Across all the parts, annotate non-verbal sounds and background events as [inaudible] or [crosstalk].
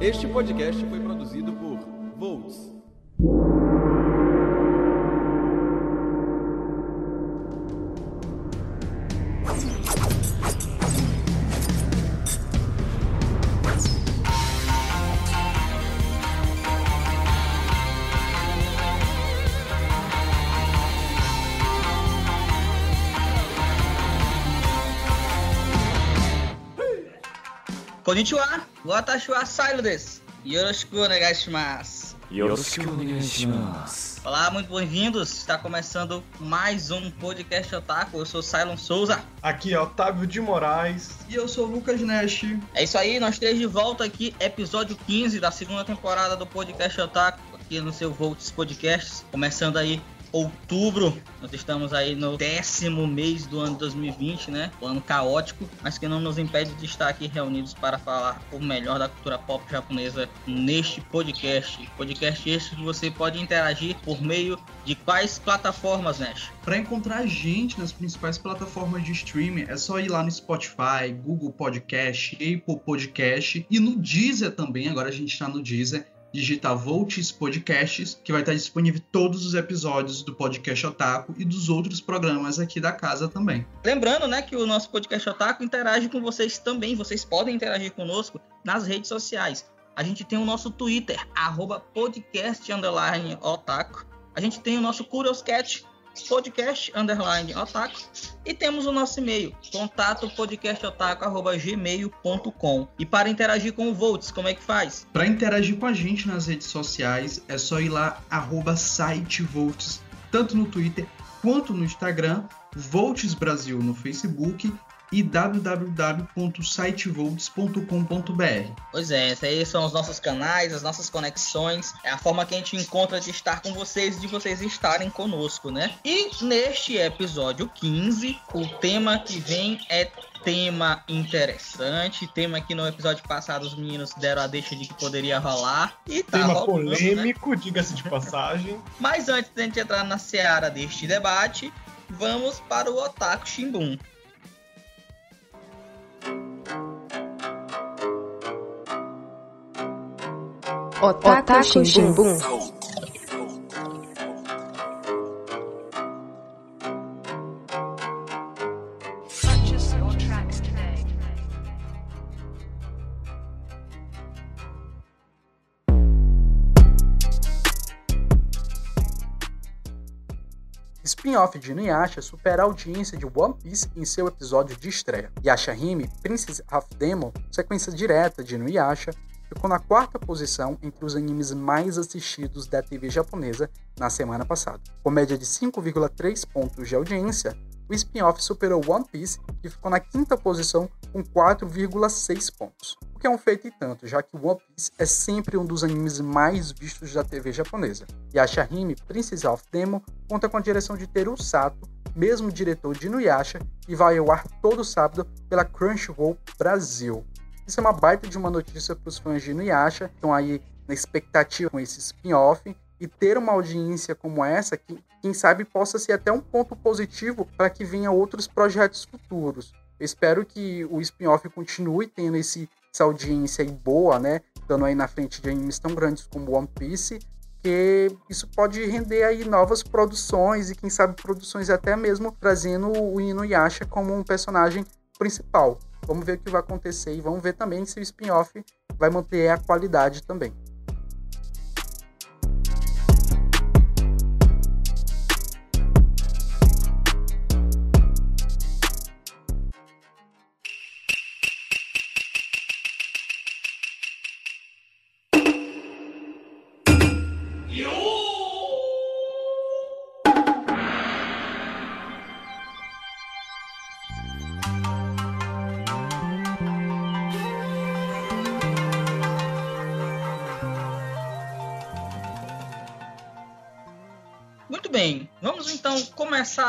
Este podcast foi produzido por Volts. Konnichiwa, Olá, muito bem-vindos. Está começando mais um podcast Otaku. Eu sou Cylon Souza. Aqui é Otávio de Moraes. E eu sou o Lucas Nash. É isso aí, nós três de volta aqui, episódio 15 da segunda temporada do podcast Otaku, aqui no seu Volts Podcasts. Começando aí outubro. Nós estamos aí no décimo mês do ano 2020, né? O ano caótico, mas que não nos impede de estar aqui reunidos para falar o melhor da cultura pop japonesa neste podcast. Podcast este que você pode interagir por meio de quais plataformas, Nash? Para encontrar a gente nas principais plataformas de streaming, é só ir lá no Spotify, Google Podcast, Apple Podcast e no Deezer também. Agora a gente está no Deezer digita Volts Podcasts, que vai estar disponível todos os episódios do podcast Otaku e dos outros programas aqui da casa também. Lembrando, né, que o nosso podcast Otaku interage com vocês também, vocês podem interagir conosco nas redes sociais. A gente tem o nosso Twitter, arroba podcast. A gente tem o nosso Curioscat, podcast underline otaku. E temos o nosso e-mail contato podcastotaku@gmail.com e para interagir com o Volts como é que faz? Para interagir com a gente nas redes sociais é só ir lá arroba site Volts tanto no Twitter quanto no Instagram Volts Brasil no Facebook e www.sitevolts.com.br. Pois é, esses aí são os nossos canais, as nossas conexões, é a forma que a gente encontra de estar com vocês, de vocês estarem conosco, né? E neste episódio 15, o tema que vem é tema interessante, tema que no episódio passado os meninos deram a deixa de que poderia rolar. E tá tema rolando, polêmico, né? diga-se de passagem. [laughs] Mas antes de a gente entrar na seara deste debate, vamos para o Otaku Shimbun. Otaku Shimbun. Tracks today. Spin-off de Inuyasha supera a audiência de One Piece em seu episódio de estreia. Yashahime, Princess of Demon, sequência direta de Inuyasha, ficou na quarta posição entre os animes mais assistidos da TV japonesa na semana passada. Com média de 5,3 pontos de audiência, o spin-off superou One Piece, que ficou na quinta posição com 4,6 pontos. O que é um feito e tanto, já que One Piece é sempre um dos animes mais vistos da TV japonesa. Yashahime, Princess of Demon, conta com a direção de Teru Sato, mesmo diretor de Inuyasha, e vai ao ar todo sábado pela Crunchyroll Brasil. Isso é uma baita de uma notícia para os fãs de Inuyasha, que estão aí na expectativa com esse spin-off, e ter uma audiência como essa, que quem sabe possa ser até um ponto positivo para que venha outros projetos futuros. Eu espero que o spin-off continue tendo esse, essa audiência aí boa, né? Estando aí na frente de animes tão grandes como One Piece, que isso pode render aí novas produções e quem sabe produções até mesmo trazendo o Inuyasha como um personagem principal. Vamos ver o que vai acontecer e vamos ver também se o spin-off vai manter a qualidade também.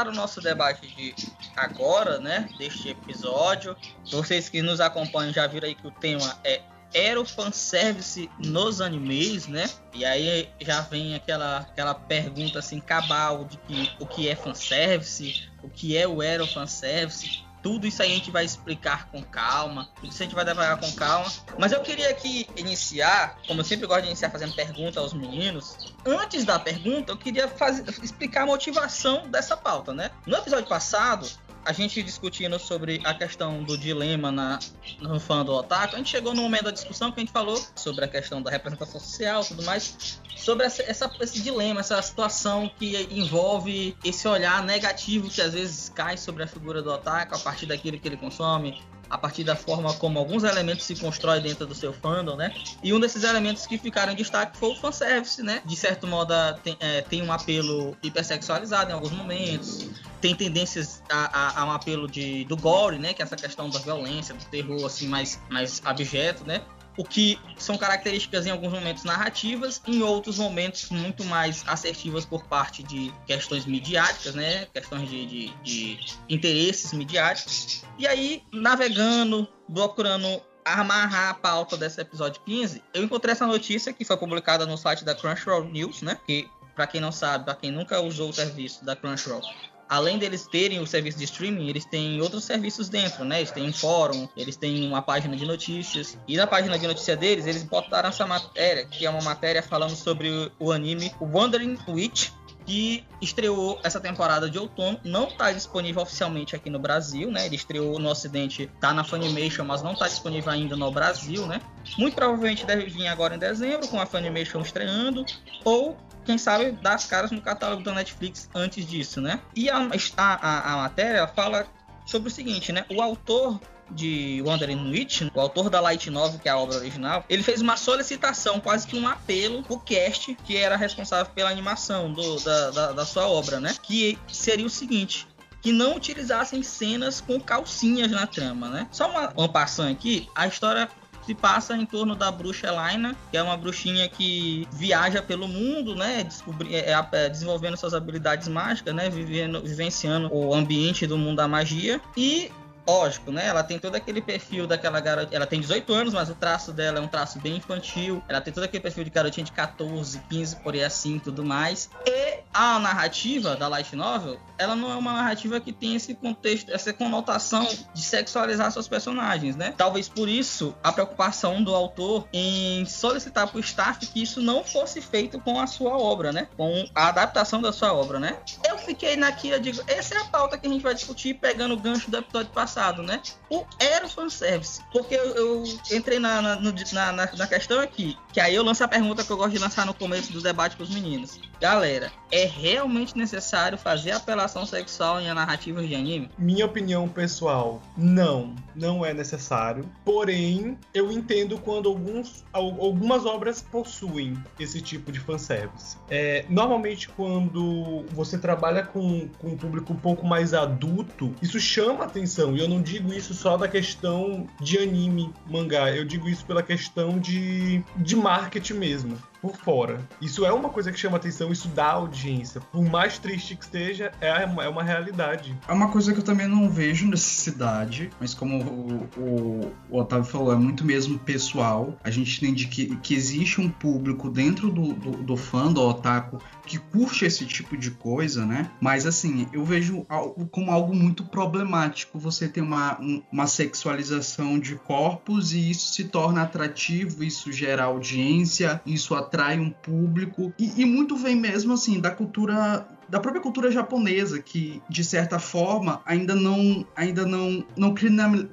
Começar o nosso debate de agora, né? Deste episódio. Vocês que nos acompanham já viram aí que o tema é Era o fanservice nos animes, né? E aí já vem aquela, aquela pergunta assim, cabal de que o que é fanservice, o que é o Era o fanservice. Tudo isso aí a gente vai explicar com calma, tudo isso a gente vai devagar com calma. Mas eu queria aqui iniciar, como eu sempre gosto de iniciar fazendo pergunta aos meninos. Antes da pergunta, eu queria fazer, explicar a motivação dessa pauta, né? No episódio passado, a gente discutindo sobre a questão do dilema na, no fã do Otaku, a gente chegou no momento da discussão que a gente falou sobre a questão da representação social e tudo mais, sobre essa, essa- esse dilema, essa situação que envolve esse olhar negativo que às vezes cai sobre a figura do Otaku a partir daquilo que ele consome, a partir da forma como alguns elementos se constroem dentro do seu fandom, né? E um desses elementos que ficaram em destaque foi o fanservice, né? De certo modo, tem, é, tem um apelo hipersexualizado em alguns momentos, tem tendências a, a- a um apelo de, do gore, né? Que é essa questão da violência, do terror, assim, mais, mais abjeto, né? O que são características em alguns momentos narrativas, em outros momentos muito mais assertivas por parte de questões midiáticas, né? Questões de, de, de interesses midiáticos. E aí, navegando, procurando amarrar a pauta desse episódio 15, eu encontrei essa notícia que foi publicada no site da Crunchyroll News, né? Que, pra quem não sabe, pra quem nunca usou o serviço da Crunchyroll, além deles terem o serviço de streaming, eles têm outros serviços dentro, né? Eles têm um fórum, eles têm uma página de notícias. E na página de notícia deles, eles botaram essa matéria, que é uma matéria falando sobre o anime Wandering Witch, que estreou essa temporada de outono, não está disponível oficialmente aqui no Brasil, né? Ele estreou no Ocidente, tá na Funimation, mas não está disponível ainda no Brasil, né? Muito provavelmente deve vir agora em dezembro, com a Funimation estreando, ou quem sabe dar as caras no catálogo da Netflix antes disso, né? E a, a, a, matéria fala sobre o seguinte, né? O autor de Wandering Witch, o autor da Light Novel, que é a obra original, ele fez uma solicitação, quase que um apelo pro cast, que era responsável pela animação do- da, da, da sua obra, né? Que seria o seguinte. Que não utilizassem cenas com calcinhas na trama, né? Só uma, uma aqui, a história se passa em torno da bruxa Elaina, que é uma bruxinha que viaja pelo mundo, né, descobri- é, é, desenvolvendo suas habilidades mágicas, né, vivendo, vivenciando o ambiente do mundo da magia. E Lógico, né? Ela tem todo aquele perfil daquela garota. Ela tem 18 anos, mas o traço dela é um traço bem infantil. Ela tem todo aquele perfil de garotinha de 14, 15, por aí assim tudo mais. E a narrativa da Light Novel, ela não é uma narrativa que tem esse contexto, essa conotação de sexualizar seus personagens, né? Talvez por isso a preocupação do autor em solicitar pro staff que isso não fosse feito com a sua obra, né? Com a adaptação da sua obra, né? Eu fiquei naquilo, eu digo, essa é a pauta que a gente vai discutir pegando o gancho do episódio passado, né? O era fanservice. Porque eu, eu entrei na, na, na, na- na questão aqui, que aí eu lanço a pergunta que eu gosto de lançar no começo do debate com os meninos. Galera, é realmente necessário fazer apelação sexual em narrativas de anime? Minha opinião pessoal, não, não é necessário. Porém, eu entendo quando alguns, al- algumas obras possuem esse tipo de fanservice. É, normalmente, quando você trabalha com, com um público um pouco mais adulto, isso chama atenção. Eu não digo isso só da questão de anime, mangá. Eu digo isso pela questão de, de marketing mesmo por fora. Isso é uma coisa que chama atenção, isso dá audiência. Por mais triste que esteja, é uma, é uma realidade. É uma coisa que eu também não vejo necessidade, mas como o, o- o Otávio falou, é muito mesmo pessoal. A gente entende que, que existe um público dentro do, do, do fã do otaku que curte esse tipo de coisa, né? Mas assim, eu vejo algo como algo muito problemático você ter uma, um- uma sexualização de corpos e isso se torna atrativo, isso gera audiência, isso atrai um público. E, e muito vem mesmo assim da cultura da própria cultura japonesa, que de certa forma ainda não, ainda não, não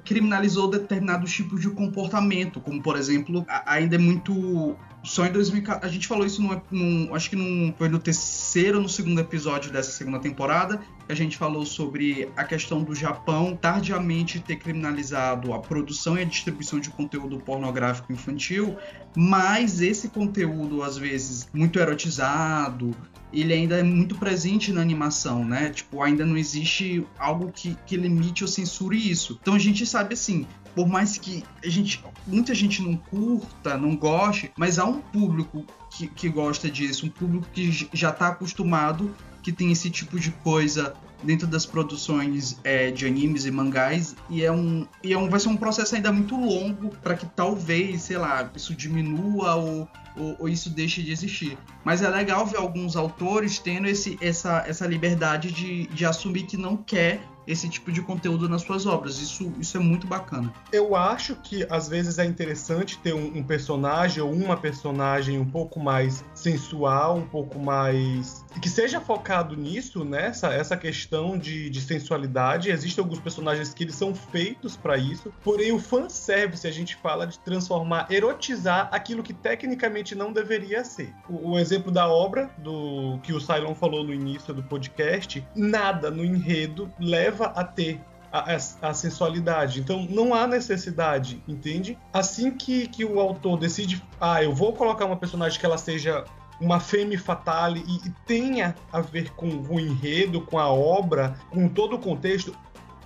criminalizou determinados tipos de comportamento, como por exemplo, ainda é muito só em 2014. A gente falou isso num, num- acho que num, foi no terceiro ou no segundo episódio dessa segunda temporada. A gente falou sobre a questão do Japão tardiamente ter criminalizado a produção e a distribuição de conteúdo pornográfico infantil, mas esse conteúdo, às vezes, muito erotizado, ele ainda é muito presente na animação, né? Tipo, ainda não existe algo que, que limite ou censure isso. Então a gente sabe assim, por mais que a gente, muita gente não curta, não goste, mas há um público que, que gosta disso, um público que já está acostumado, que tem esse tipo de coisa dentro das produções é, de animes e mangás e é um e é um vai ser um processo ainda muito longo para que talvez sei lá isso diminua ou, ou, ou isso deixe de existir. Mas é legal ver alguns autores tendo esse, essa, essa liberdade de, de assumir que não quer esse tipo de conteúdo nas suas obras. Isso, isso é muito bacana. Eu acho que às vezes é interessante ter um, um personagem ou uma personagem um pouco mais sensual, um pouco mais. que seja focado nisso, nessa essa questão de, de sensualidade. Existem alguns personagens que eles são feitos para isso, porém o fanservice a gente fala de transformar, erotizar aquilo que tecnicamente não deveria ser. O, o exemplo da obra do que o Cylon falou no início do podcast, nada no enredo leva a ter a, a, sensualidade. Então não há necessidade, entende? Assim que, que o autor decide, ah, eu vou colocar uma personagem que ela seja uma femme fatale e, e tenha a ver com o enredo, com a obra, com todo o contexto,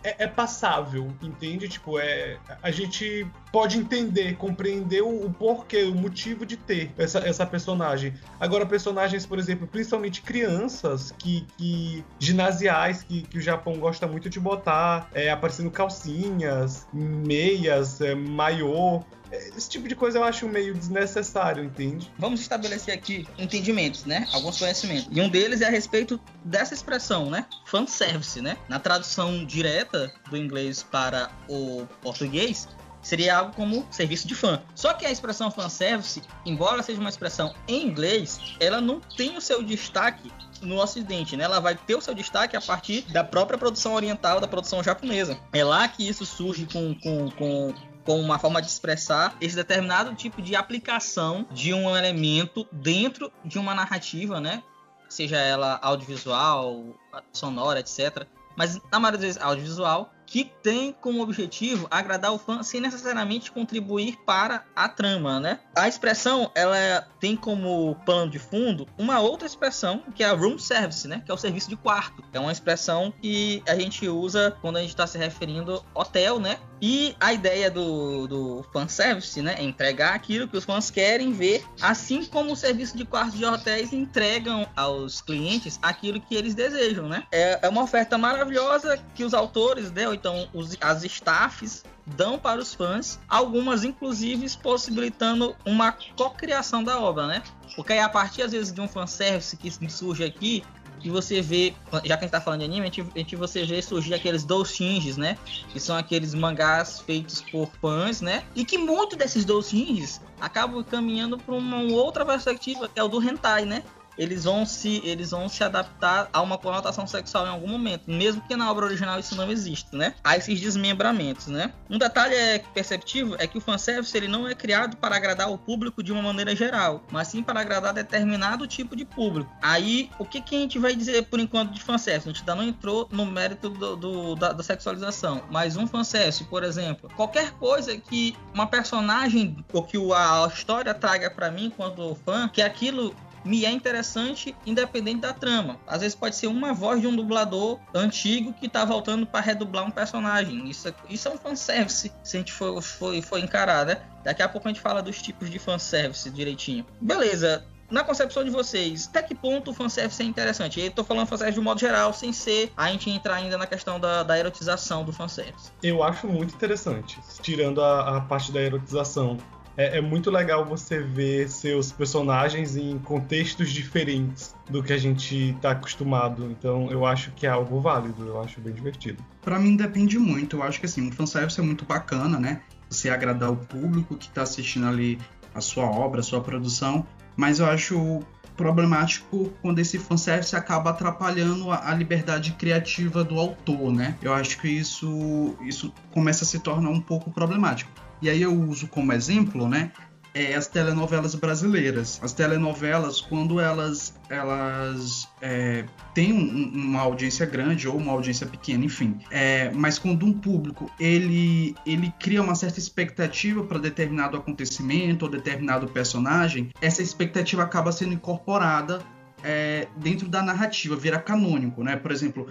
é, é, passável, entende? Tipo, é a gente pode entender, compreender o, o, porquê, o motivo de ter essa, essa personagem. Agora, personagens, por exemplo, principalmente crianças que, que ginasiais que, que o Japão gosta muito de botar, é, aparecendo calcinhas, meias, é, maiô. Esse tipo de coisa eu acho meio desnecessário, entende? Vamos estabelecer aqui entendimentos, né? Alguns conhecimentos. E um deles é a respeito dessa expressão, né? Fanservice, né? Na tradução direta do inglês para o português, seria algo como serviço de fã. Só que a expressão fanservice, embora seja uma expressão em inglês, ela não tem o seu destaque no Ocidente, né? Ela vai ter o seu destaque a partir da própria produção oriental, da produção japonesa. É lá que isso surge com, com, com com uma forma de expressar esse determinado tipo de aplicação de um elemento dentro de uma narrativa, né? Seja ela audiovisual, sonora, etc. Mas na maioria das vezes audiovisual, que tem como objetivo agradar o fã sem necessariamente contribuir para a trama, né? A expressão ela tem como pano de fundo uma outra expressão que é a room service, né? Que é o serviço de quarto. É uma expressão que a gente usa quando a gente está se referindo hotel, né? E a ideia do, do fanservice, né? É entregar aquilo que os fãs querem ver, assim como o serviço de quartos de hotéis entregam aos clientes aquilo que eles desejam, né? É, é uma oferta maravilhosa que os autores, né? Então os, as staffs dão para os fãs, algumas inclusive possibilitando uma cocriação da obra, né? Porque aí a partir às vezes de um fanservice que surge aqui, que você vê, já que a gente tá falando de anime, a gente, a gente você vê surgir aqueles doujinshis, né? Que são aqueles mangás feitos por fãs, né? E que muito desses doujinshis acabam caminhando para uma outra perspectiva, que é o do hentai, né? Eles vão se eles vão se adaptar a uma conotação sexual em algum momento, mesmo que na obra original isso não exista, né? Há esses desmembramentos, né? Um detalhe é perceptível é que o fanservice ele não é criado para agradar o público de uma maneira geral, mas sim para agradar determinado tipo de público. Aí, o que, que a gente vai dizer por enquanto de fanservice? A gente ainda não entrou no mérito do, do da, da, sexualização, mas um fanservice, por exemplo, qualquer coisa que uma personagem ou que a história traga para mim enquanto fã, que aquilo me é interessante independente da trama. Às vezes pode ser uma voz de um dublador antigo que tá voltando para redublar um personagem. Isso, é, isso é um fanservice, se a gente for, for, for encarar, né? Daqui a pouco a gente fala dos tipos de fanservice direitinho. Beleza, na concepção de vocês, até que ponto o fanservice é interessante? Eu tô falando fanservice de um modo geral, sem ser a gente entrar ainda na questão da, da erotização do fanservice. Eu acho muito interessante, tirando a, a parte da erotização é, é, muito legal você ver seus personagens em contextos diferentes do que a gente está acostumado. Então eu acho que é algo válido, eu acho bem divertido. Para mim depende muito. Eu acho que assim, o fanservice é muito bacana, né? Você agradar o público que está assistindo ali a sua obra, a sua produção, mas eu acho problemático quando esse fanservice acaba atrapalhando a, liberdade criativa do autor, né? Eu acho que isso, isso começa a se tornar um pouco problemático. E aí eu uso como exemplo, né? É as telenovelas brasileiras. As telenovelas, quando elas, elas é, têm um, uma audiência grande ou uma audiência pequena, enfim. É, mas quando um público ele, ele cria uma certa expectativa para determinado acontecimento ou determinado personagem, essa expectativa acaba sendo incorporada é, dentro da narrativa, vira canônico, né? Por exemplo,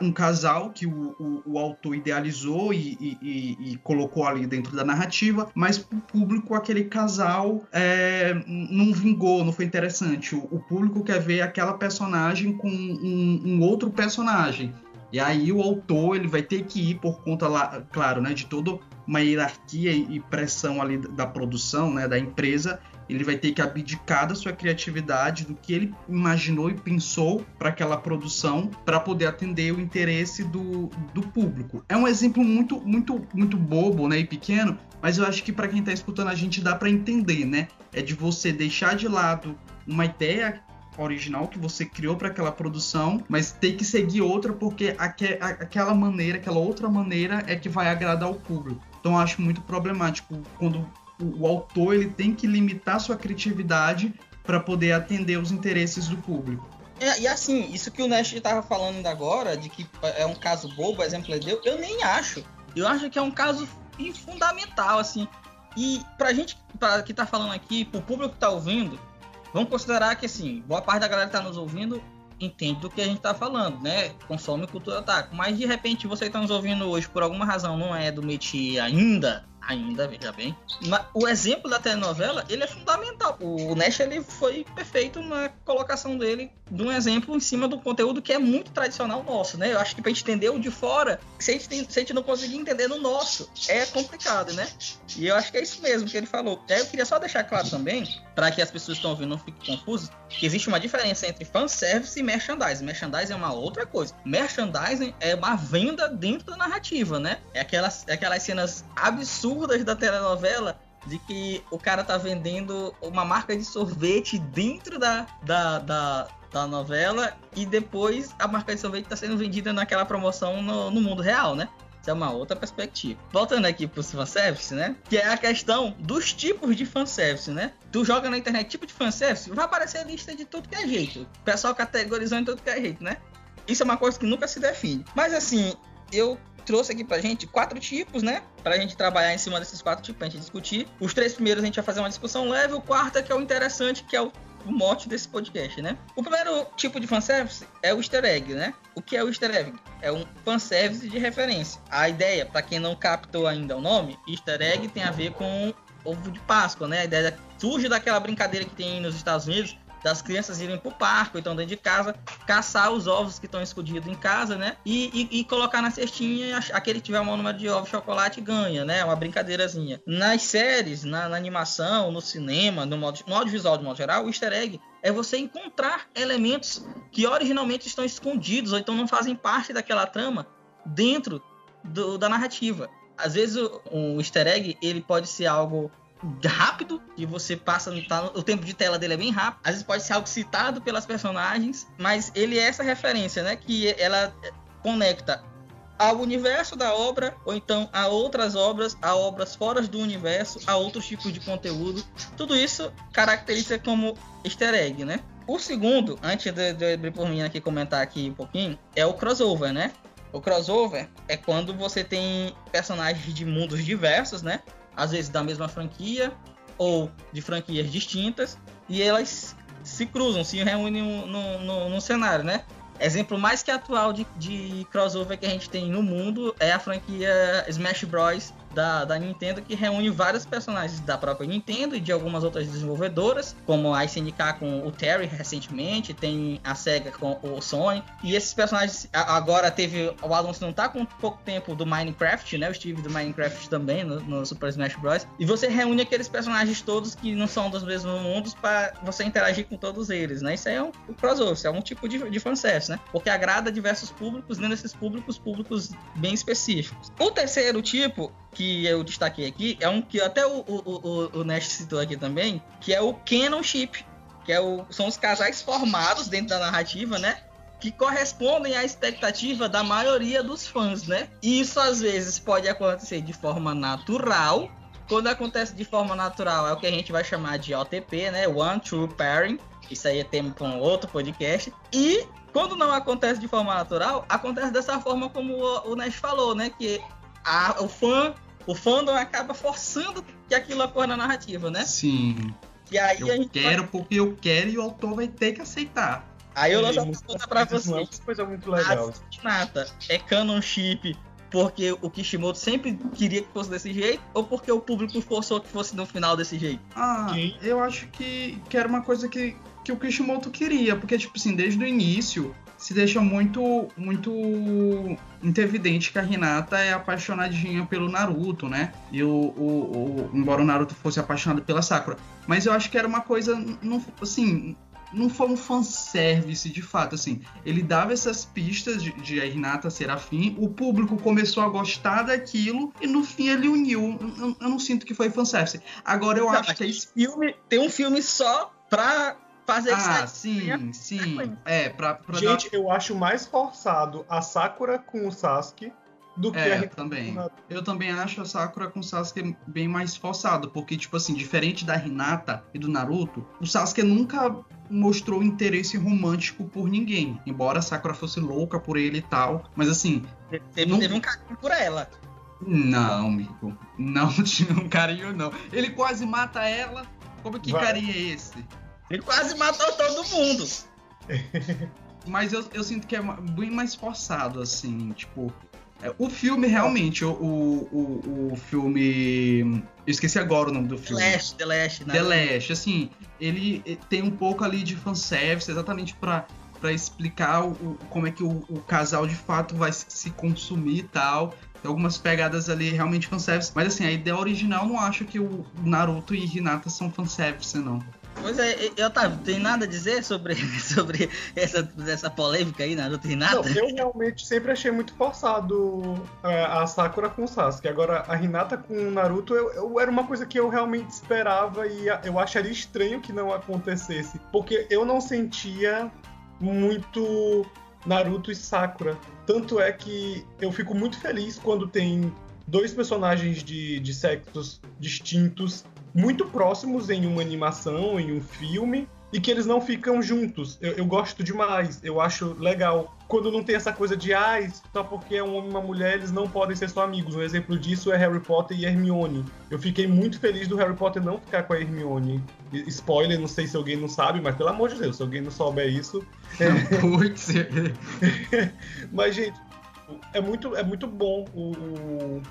um casal que o, o, o autor idealizou e, e, e, colocou ali dentro da narrativa, mas para o público aquele casal é, não vingou, não foi interessante. O, o, público quer ver aquela personagem com um, um outro personagem. E aí o autor ele vai ter que ir por conta lá, claro, né, de toda uma hierarquia e pressão ali da produção, né, da empresa, ele vai ter que abdicar da sua criatividade, do que ele imaginou e pensou para aquela produção, para poder atender o interesse do, do público. É um exemplo muito, muito, muito bobo, né, e pequeno, mas eu acho que para quem está escutando a gente dá para entender, né? É de você deixar de lado uma ideia original que você criou para aquela produção, mas ter que seguir outra porque aque, aquela maneira, aquela outra maneira é que vai agradar o público. Então eu acho muito problemático quando o, o autor ele tem que limitar sua criatividade para poder atender os interesses do público. É, e assim, isso que o Nest estava falando agora, de que é um caso bobo, exemplo deu, eu nem acho. Eu acho que é um caso fundamental, assim. E pra gente pra, que tá falando aqui, pro público que tá ouvindo, vamos considerar que, assim, boa parte da galera que tá nos ouvindo entende do que a gente tá falando, né? Consome cultura taco. Mas de repente você que tá nos ouvindo hoje, por alguma razão, não é do métier ainda, ainda, veja bem. Mas o exemplo da telenovela, ele é fundamental. O Nash, ele foi perfeito na colocação dele de um exemplo em cima do conteúdo que é muito tradicional nosso, né? Eu acho que pra gente entender o de fora, se a gente, tem, se a gente não conseguir entender no nosso, é complicado, né? E eu acho que é isso mesmo que ele falou. Eu queria só deixar claro também, para que as pessoas que estão ouvindo não fiquem confusas, que existe uma diferença entre fanservice e merchandising. Merchandising é uma outra coisa. Merchandising é uma venda dentro da narrativa, né? É aquelas, é aquelas cenas absurdas da telenovela de que o cara tá vendendo uma marca de sorvete dentro da, da, da, da novela e depois a marca de sorvete tá sendo vendida naquela promoção no, no mundo real, né? Isso é uma outra perspectiva. Voltando aqui pro fanservice, né? Que é a questão dos tipos de fanservice, né? Tu joga na internet tipo de fanservice, vai aparecer a lista de tudo que é jeito. O pessoal categorizando tudo que é jeito, né? Isso é uma coisa que nunca se define. Mas assim, eu trouxe aqui pra gente quatro tipos, né? Pra gente trabalhar em cima desses quatro tipos, pra gente discutir. Os três primeiros a gente vai fazer uma discussão leve, o quarto é que é o interessante, que é o o mote desse podcast, né? O primeiro tipo de fanservice é o easter egg, né? O que é o easter egg? É um fanservice de referência. A ideia, para quem não captou ainda o nome, easter egg tem a ver com ovo de Páscoa, né? A ideia surge daquela brincadeira que tem nos Estados Unidos das crianças irem pro parque, ou então dentro de casa, caçar os ovos que estão escondidos em casa, né? E, e, e colocar na cestinha, aquele que tiver o maior número de ovos chocolate ganha, né? Uma brincadeirazinha. Nas séries, na, na animação, no cinema, no, modo, no audiovisual de modo geral, o easter egg é você encontrar elementos que originalmente estão escondidos, ou então não fazem parte daquela trama, dentro do, da narrativa. Às vezes o, o easter egg ele pode ser algo rápido e você passa tá, o tempo de tela dele é bem rápido. Às vezes pode ser algo citado pelas personagens mas ele é essa referência né? Que ela conecta ao universo da obra ou então a outras obras a obras fora do universo a outros tipos de conteúdo. Tudo isso caracteriza como easter egg né? O segundo antes de, de abrir por mim aqui comentar aqui um pouquinho é o crossover né? O crossover é quando você tem personagens de mundos diversos, né? Às vezes da mesma franquia ou de franquias distintas, e elas se cruzam, se reúnem no cenário, né? Exemplo mais que atual de, de crossover que a gente tem no mundo é a franquia Smash Bros da, da Nintendo que reúne vários personagens da própria Nintendo e de algumas outras desenvolvedoras, como a SNK com o Terry recentemente, tem a SEGA com o Sony. E esses personagens agora teve. O Alonso não tá com pouco tempo do Minecraft, né? O Steve do Minecraft também no, no Super Smash Bros. E você reúne aqueles personagens todos que não são dos mesmos mundos para você interagir com todos eles, né? Isso aí é um, crossover, é um tipo de, de fanservice, né? Porque agrada diversos públicos, dentro desses públicos, públicos bem específicos. O terceiro tipo que eu destaquei aqui é um que até o, o, o, o Nash citou aqui também, que é o Canon Ship, que é o, são os casais formados dentro da narrativa, né? Que correspondem à expectativa da maioria dos fãs, né? E isso às vezes pode acontecer de forma natural. Quando acontece de forma natural é o que a gente vai chamar de OTP, né? One True Pairing. Isso aí é tema para um outro podcast. E quando não acontece de forma natural, acontece dessa forma como o Nash falou, né? Que a, o fã, o fandom acaba forçando que aquilo ocorra na narrativa, né? Sim. E aí eu a gente quero vai... porque eu quero e o autor vai ter que aceitar. Aí eu lanço a pergunta pra vocês. É coisa muito legal. Nata, é canon chip porque o Kishimoto sempre queria que fosse desse jeito ou porque o público forçou que fosse no final desse jeito? Ah, Quem? eu acho que, que era uma coisa que, que o Kishimoto queria, porque, tipo assim, desde o início se deixa muito, muito, muito evidente que a Hinata é apaixonadinha pelo Naruto, né? E o, o, o- embora o Naruto fosse apaixonado pela Sakura. Mas eu acho que era uma coisa, não, assim, não foi um fanservice de fato, assim. Ele dava essas pistas de, de a Hinata ser afim, o público começou a gostar daquilo e no fim ele uniu. Eu, eu não sinto que foi fanservice. Agora eu Não, acho que é isso. Filme, tem um filme só pra fazer Ah, isso. sim, sim. É, pra, pra dar- Gente, eu acho mais forçado a Sakura com o Sasuke do que É, a Hinata também. Eu também acho a Sakura com o Sasuke bem mais forçado, porque, tipo assim, diferente da Hinata e do Naruto, o Sasuke nunca mostrou interesse romântico por ninguém. Embora a Sakura fosse louca por ele e tal. Mas assim, Teve, Não- teve um carinho por ela. não, amigo. Não [laughs] tinha um carinho, não. Ele quase mata ela. Como que Vai. carinho é esse? Ele quase matou todo mundo. [laughs] Mas eu, eu sinto que é bem mais forçado, assim, tipo. é, o filme, realmente, o, o, o, filme. Eu esqueci agora o nome do The filme. Last, The Last. né? The Last, assim, ele eh, tem um pouco ali de fanservice, exatamente pra, pra explicar o, como é que o, o casal de fato vai se, se consumir e tal. Tem algumas pegadas ali realmente fanservice. Mas assim, a ideia original eu não acho que o Naruto e Hinata são fanservice, não. Pois é, eu Otávio, tem nada a dizer sobre, [laughs] sobre essa, essa polêmica aí, Naruto e Não, Hinata? eu realmente sempre achei muito forçado é, a Sakura com o Sasuke. Agora, a Hinata com o Naruto eu, eu- era uma coisa que eu realmente esperava e eu acharia estranho que não acontecesse. Porque eu não sentia muito Naruto e Sakura. Tanto é que eu fico muito feliz quando tem dois personagens de, de sexos distintos muito próximos em uma animação, em um filme, e que eles não ficam juntos. Eu, eu gosto demais, eu acho legal. Quando não tem essa coisa de, ah, só porque é um homem e uma mulher, eles não podem ser só amigos. Um exemplo disso é Harry Potter e Hermione. Eu fiquei muito feliz do Harry Potter não ficar com a Hermione. E- Spoiler, não sei se alguém não sabe, mas pelo amor de Deus, se alguém não souber isso. [laughs] Putz, [laughs] Mas, gente, é muito, é muito bom o, o,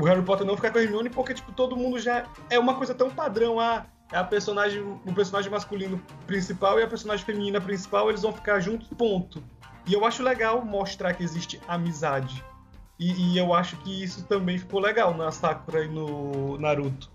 o Harry Potter não ficar com a Hermione, porque, tipo, todo mundo já. É uma coisa tão padrão. Ah, é a personagem, o personagem masculino principal e a personagem feminina principal, eles vão ficar juntos, ponto. E eu acho legal mostrar que existe amizade. E, e eu acho que isso também ficou legal na Sakura e no Naruto.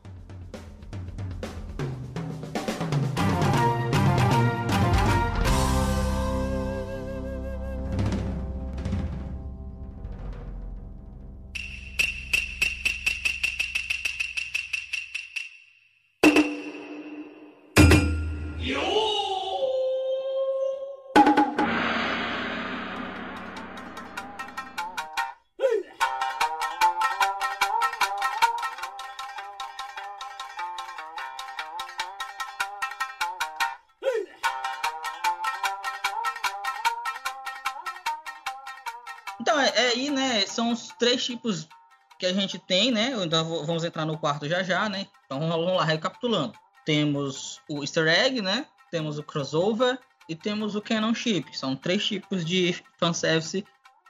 Tipos que a gente tem, né? Então vamos entrar no quarto já já, né? Então vamos lá, recapitulando. Temos o easter egg, né? Temos o crossover e temos o canon ship. São três tipos de fanservice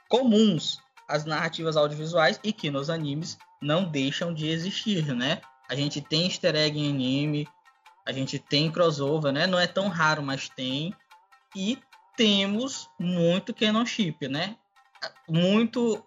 comuns às narrativas audiovisuais e que nos animes não deixam de existir, né? A gente tem easter egg em anime, a gente tem crossover, né? Não é tão raro, mas tem. E temos muito canon ship, né? muito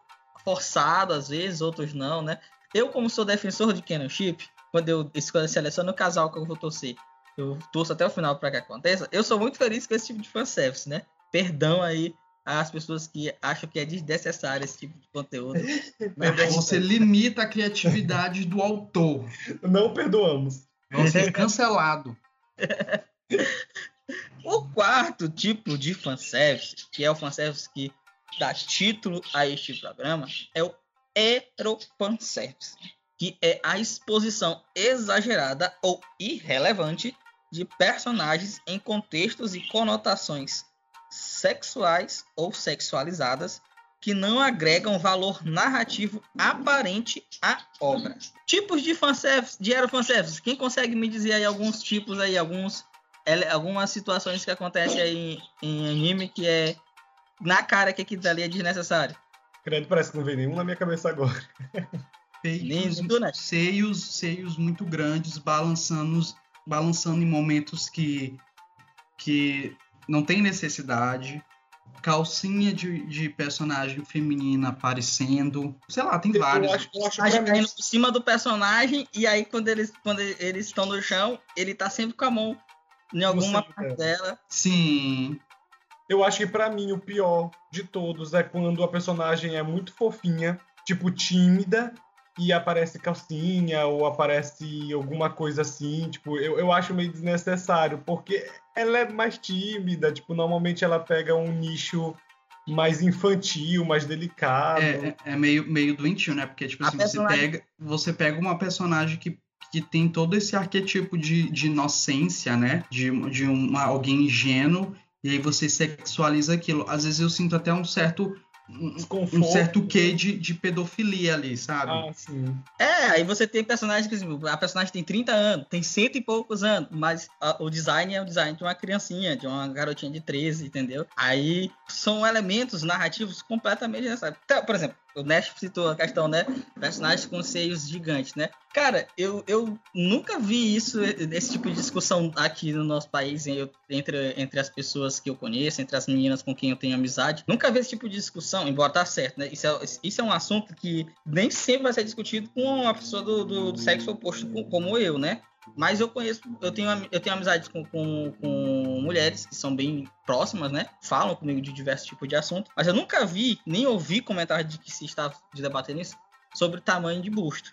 forçado às vezes, outros não, né? Eu, como sou defensor de Canon Chip, quando eu escolho seleciono o casal que eu vou torcer, eu torço até o final para que aconteça, eu sou muito feliz com esse tipo de fanservice, né? Perdão aí às pessoas que acham que é desnecessário esse tipo de conteúdo. [laughs] Mas, Você limita a criatividade do autor. [laughs] Não perdoamos. Você é cancelado. [laughs] o quarto tipo de fanservice, que é o fanservice que dá título a este programa, é o heterofanservice, que é a exposição exagerada ou irrelevante de personagens em contextos e conotações sexuais ou sexualizadas que não agregam valor narrativo aparente à obra. Tipos de fanservice, de heterofanservice. Quem consegue me dizer aí alguns tipos aí, alguns algumas situações que acontecem aí em, em anime que é na cara que aquilo dali é desnecessário. Credo, parece que não vem nenhum na minha cabeça agora. [laughs] Peitos, Lindo, né? seios, seios muito grandes, balançando, balançando em momentos que, que não tem necessidade. calcinha de, de personagem feminina aparecendo. Sei lá, tem Eu vários. acho, eu acho gente mim, caindo por cima do personagem e aí quando eles quando eles estão no chão, ele tá sempre com a mão em alguma parte é. dela. Sim. Eu acho que pra mim o pior de todos é quando a personagem é muito fofinha, tipo tímida, e aparece calcinha ou aparece alguma coisa assim. Tipo, eu, eu acho meio desnecessário, porque ela é mais tímida, tipo, normalmente ela pega um nicho mais infantil, mais delicado. É, é- é meio, meio doentio, né? Porque, tipo A assim, você personagem- pega, você pega uma personagem que, que tem todo esse arquetipo de, de inocência, né? De, de uma, alguém ingênuo, e aí você sexualiza aquilo. Às vezes eu sinto até um certo. Um, Desconforto. um certo quê de, de pedofilia ali, sabe? Ah, sim. É, aí você tem personagens que assim, a personagem tem 30 anos, tem cento e poucos anos, mas a- o design é o design de uma criancinha, de uma garotinha de 13, entendeu? Aí são elementos narrativos completamente necessários. Então, por exemplo, o Nash citou a questão, né? Personagens com seios gigantes, né? Cara, eu, eu nunca vi isso, esse tipo de discussão aqui no nosso país, eu- entre, entre as pessoas que eu conheço, entre as meninas com quem eu tenho amizade. Nunca vi esse tipo de discussão, embora tá certo, né? Isso é, isso é um assunto que nem sempre vai ser discutido com uma pessoa do, do- do sexo oposto co- como eu, né? Mas eu conheço, eu tenho, eu tenho amizades com, com, com mulheres que são bem próximas, né? Falam comigo de diversos tipos de assuntos. Mas eu nunca vi, nem ouvi comentários de que se está debatendo isso sobre tamanho de busto.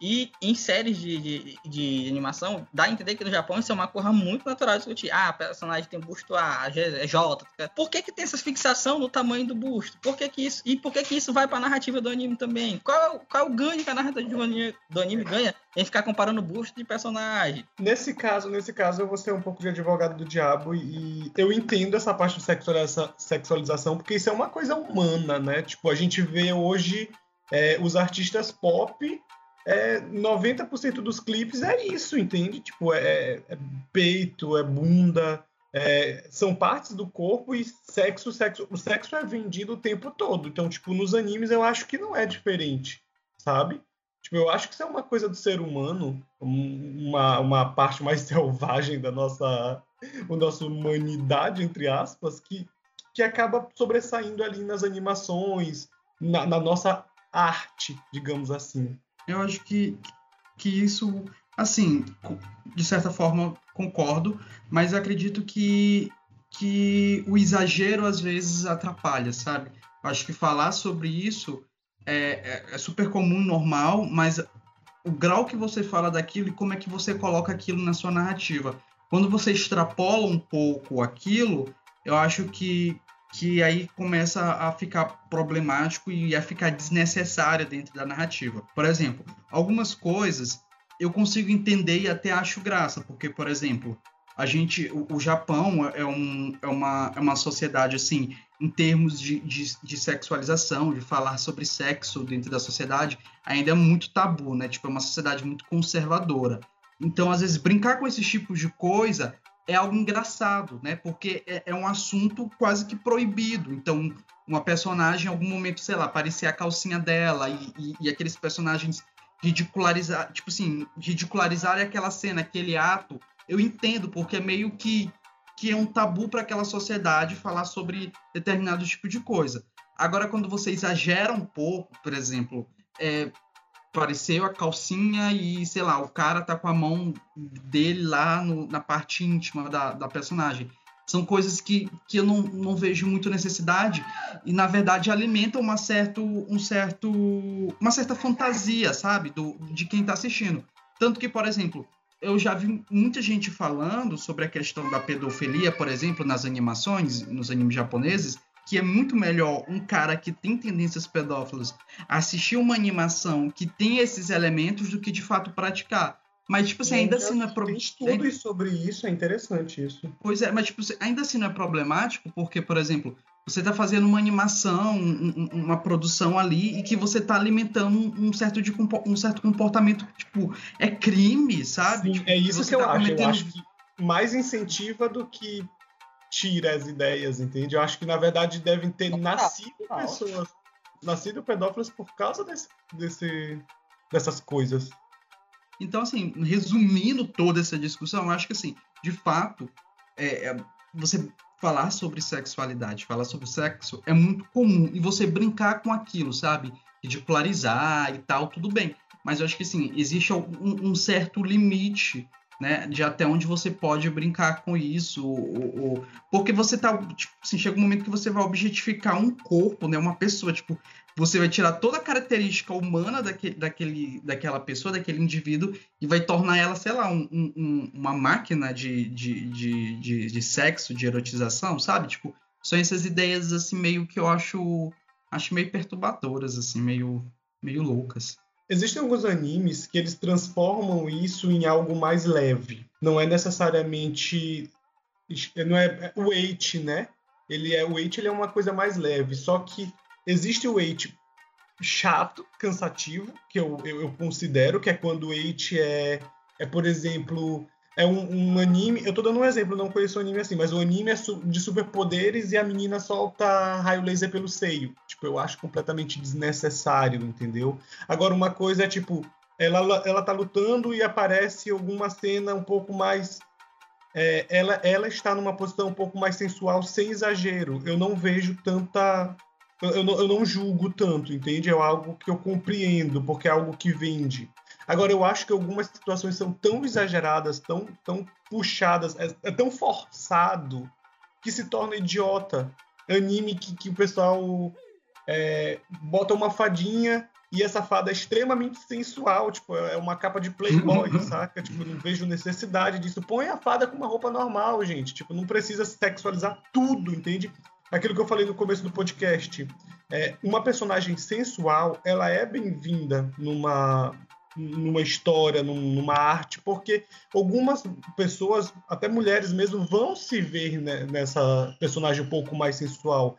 E em séries de, de, de animação, dá a entender que no Japão isso é uma coisa muito natural de discutir. Ah, a personagem tem busto A, G- J. Por que, que tem essa fixação no tamanho do busto? Por que, que isso. E por que, que isso vai pra narrativa do anime também? Qual, é qual é o ganho que a narrativa do anime, do anime ganha em ficar comparando busto de personagem? Nesse caso, nesse caso, eu vou ser um pouco de advogado do diabo e eu entendo essa parte de sexualiza- sexualização, porque isso é uma coisa humana, né? Tipo, a gente vê hoje é, os artistas pop, é, 90% dos clipes é isso, entende? Tipo, é, é peito, é bunda, é, são partes do corpo e sexo, sexo, o sexo é vendido o tempo todo. Então, tipo, nos animes eu acho que não é diferente, sabe? Tipo, eu acho que isso é uma coisa do ser humano, um- uma, uma parte mais [laughs] selvagem da nossa, da nossa humanidade, entre aspas, que, que acaba sobressaindo ali nas animações, na, na nossa arte, digamos assim. Eu acho que, que isso, assim, de certa forma concordo, mas acredito que, que o exagero às vezes atrapalha, sabe? Eu acho que falar sobre isso é, é, é super comum, normal, mas o grau que você fala daquilo e como é que você coloca aquilo na sua narrativa. Quando você extrapola um pouco aquilo, eu acho que, que aí começa a ficar problemático e a ficar desnecessária dentro da narrativa. Por exemplo, algumas coisas eu consigo entender e até acho graça, porque, por exemplo, a gente, o, o Japão é, um, é, uma, é uma sociedade assim, em termos de, de, de sexualização, de falar sobre sexo dentro da sociedade, ainda é muito tabu, né? Tipo, é uma sociedade muito conservadora. Então, às vezes, brincar com esses tipos de coisa é algo engraçado, né? Porque é, é um assunto quase que proibido. Então, uma personagem, em algum momento, sei lá, aparecer a calcinha dela e, e, e aqueles personagens ridicularizar, tipo assim, ridicularizar aquela cena, aquele ato, eu entendo, porque é meio que, que é um tabu para aquela sociedade falar sobre determinado tipo de coisa. Agora, quando você exagera um pouco, por exemplo, é, apareceu a calcinha e, sei lá, o cara tá com a mão dele lá no- na parte íntima da, da personagem. São coisas que, que eu não, não vejo muito necessidade e, na verdade, alimentam uma, certo, um certo, uma certa fantasia, sabe, do, de quem tá assistindo. Tanto que, por exemplo, eu já vi muita gente falando sobre a questão da pedofilia, por exemplo, nas animações, nos animes japoneses, que é muito melhor um cara que tem tendências pedófilas assistir uma animação que tem esses elementos do que de fato praticar. Mas, tipo assim, ainda assim não é problemático. estudos sobre isso, é interessante isso. Pois é, mas tipo, ainda assim não é problemático, porque, por exemplo, você tá fazendo uma animação, um- um- uma produção ali, e que você tá alimentando um, certo, de, um certo comportamento, tipo, é crime, sabe? Sim, Tipo, é isso você que eu tá acho. Eu cometendo- acho que mais incentiva do que tira as ideias, entende? Eu acho que, na verdade, devem ter nascido total. pessoas, nascido pedófilos por causa desse, desse- dessas coisas. Então, assim, resumindo toda essa discussão, eu acho que, assim, de fato, é, é, você falar sobre sexualidade, falar sobre sexo é muito comum e você brincar com aquilo, sabe? Ridicularizar e tal, tudo bem. Mas eu acho que sim, existe um, um certo limite né, de até onde você pode brincar com isso, ou, ou, porque você tá, tipo, assim, chega um momento que você vai objetificar um corpo, né, uma pessoa, tipo, você vai tirar toda a característica humana daquele, daquele, daquela pessoa, daquele indivíduo, e vai tornar ela, sei lá, um, um, uma máquina de, de, de, de, de sexo, de erotização, sabe? Tipo, são essas ideias, assim, meio que eu acho, acho meio perturbadoras, assim, meio, meio loucas. Existem alguns animes que eles transformam isso em algo mais leve. Não é necessariamente não é o weight, né? Ele é o weight, ele é uma coisa mais leve. Só que existe o weight chato, cansativo, que eu, eu, eu considero que é quando o weight é é por exemplo é um, um, anime. Eu tô dando um exemplo, não conheço um anime assim, mas o anime é de superpoderes e a menina solta raio laser pelo seio. Tipo, eu acho completamente desnecessário, entendeu? Agora, uma coisa é tipo, ela, ela tá lutando e aparece alguma cena um pouco mais. É, ela, ela está numa posição um pouco mais sensual, sem exagero. Eu não vejo tanta. Eu, eu, não, eu não julgo tanto, entende? É algo que eu compreendo, porque é algo que vende. Agora, eu acho que algumas situações são tão exageradas, tão, tão puxadas, é, é tão forçado que se torna idiota. Anime que, que o pessoal é, bota uma fadinha e essa fada é extremamente sensual, tipo, é uma capa de Playboy, [laughs] saca? Tipo, não vejo necessidade disso. Põe a fada com uma roupa normal, gente. Tipo, não precisa sexualizar tudo, entende? Aquilo que eu falei no começo do podcast. É, uma personagem sensual, ela é bem-vinda numa, numa história, numa arte, porque algumas pessoas, até mulheres mesmo, vão se ver né, nessa personagem um pouco mais sensual.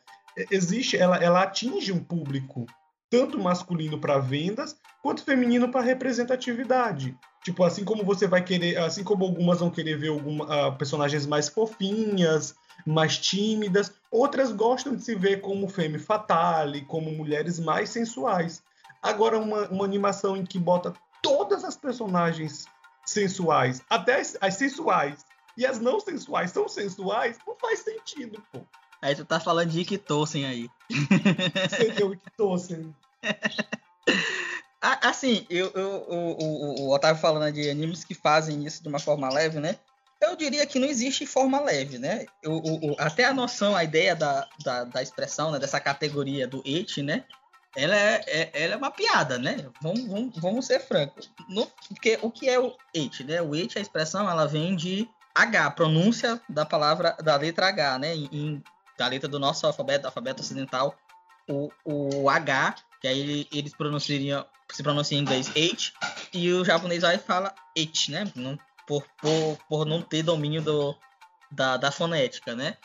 Existe, ela, ela atinge um público tanto masculino para vendas quanto feminino para representatividade. Tipo, assim como você vai querer, assim como algumas vão querer ver alguma, uh, personagens mais fofinhas, mais tímidas, outras gostam de se ver como femme fatale, como mulheres mais sensuais. Agora, uma, uma animação em que bota todas as personagens sensuais, até as, as sensuais e as não sensuais são sensuais, não faz sentido, pô. Aí tu tá falando de Ikitosen aí. É o Ikitosen. [laughs] assim, eu, eu, o, o, o Otávio falando de animes que fazem isso de uma forma leve, né? Eu diria que não existe forma leve, né? O, o, até a noção, a ideia da, da, da expressão, né? dessa categoria do it, né? Ela é, é, ela é uma piada, né? Vamos, vamos, vamos ser francos. No, porque o que é o it, né? O it, a expressão, ela vem de H, pronúncia da palavra, da letra H, né? Em, da letra do nosso alfabeto, alfabeto ocidental, o, o H, que aí eles pronunciariam, se pronuncia em inglês it, e o japonês aí fala it, né? Não, por, por, por não ter domínio do, da, da fonética, né?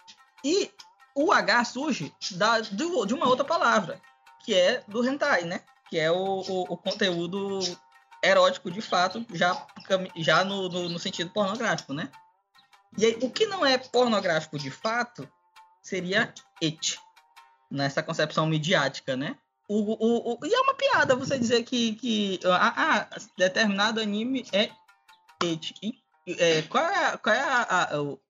E o H surge da, de uma outra palavra, que é do hentai, né? Que é o, o, o conteúdo erótico de fato, já, já no, no, no, sentido pornográfico, né? E aí, o que não é pornográfico de fato seria it, nessa concepção midiática, né? O, o, o, e é uma piada você dizer que, que ah, ah determinado anime é it. E, é, qual é, qual é a, a, o,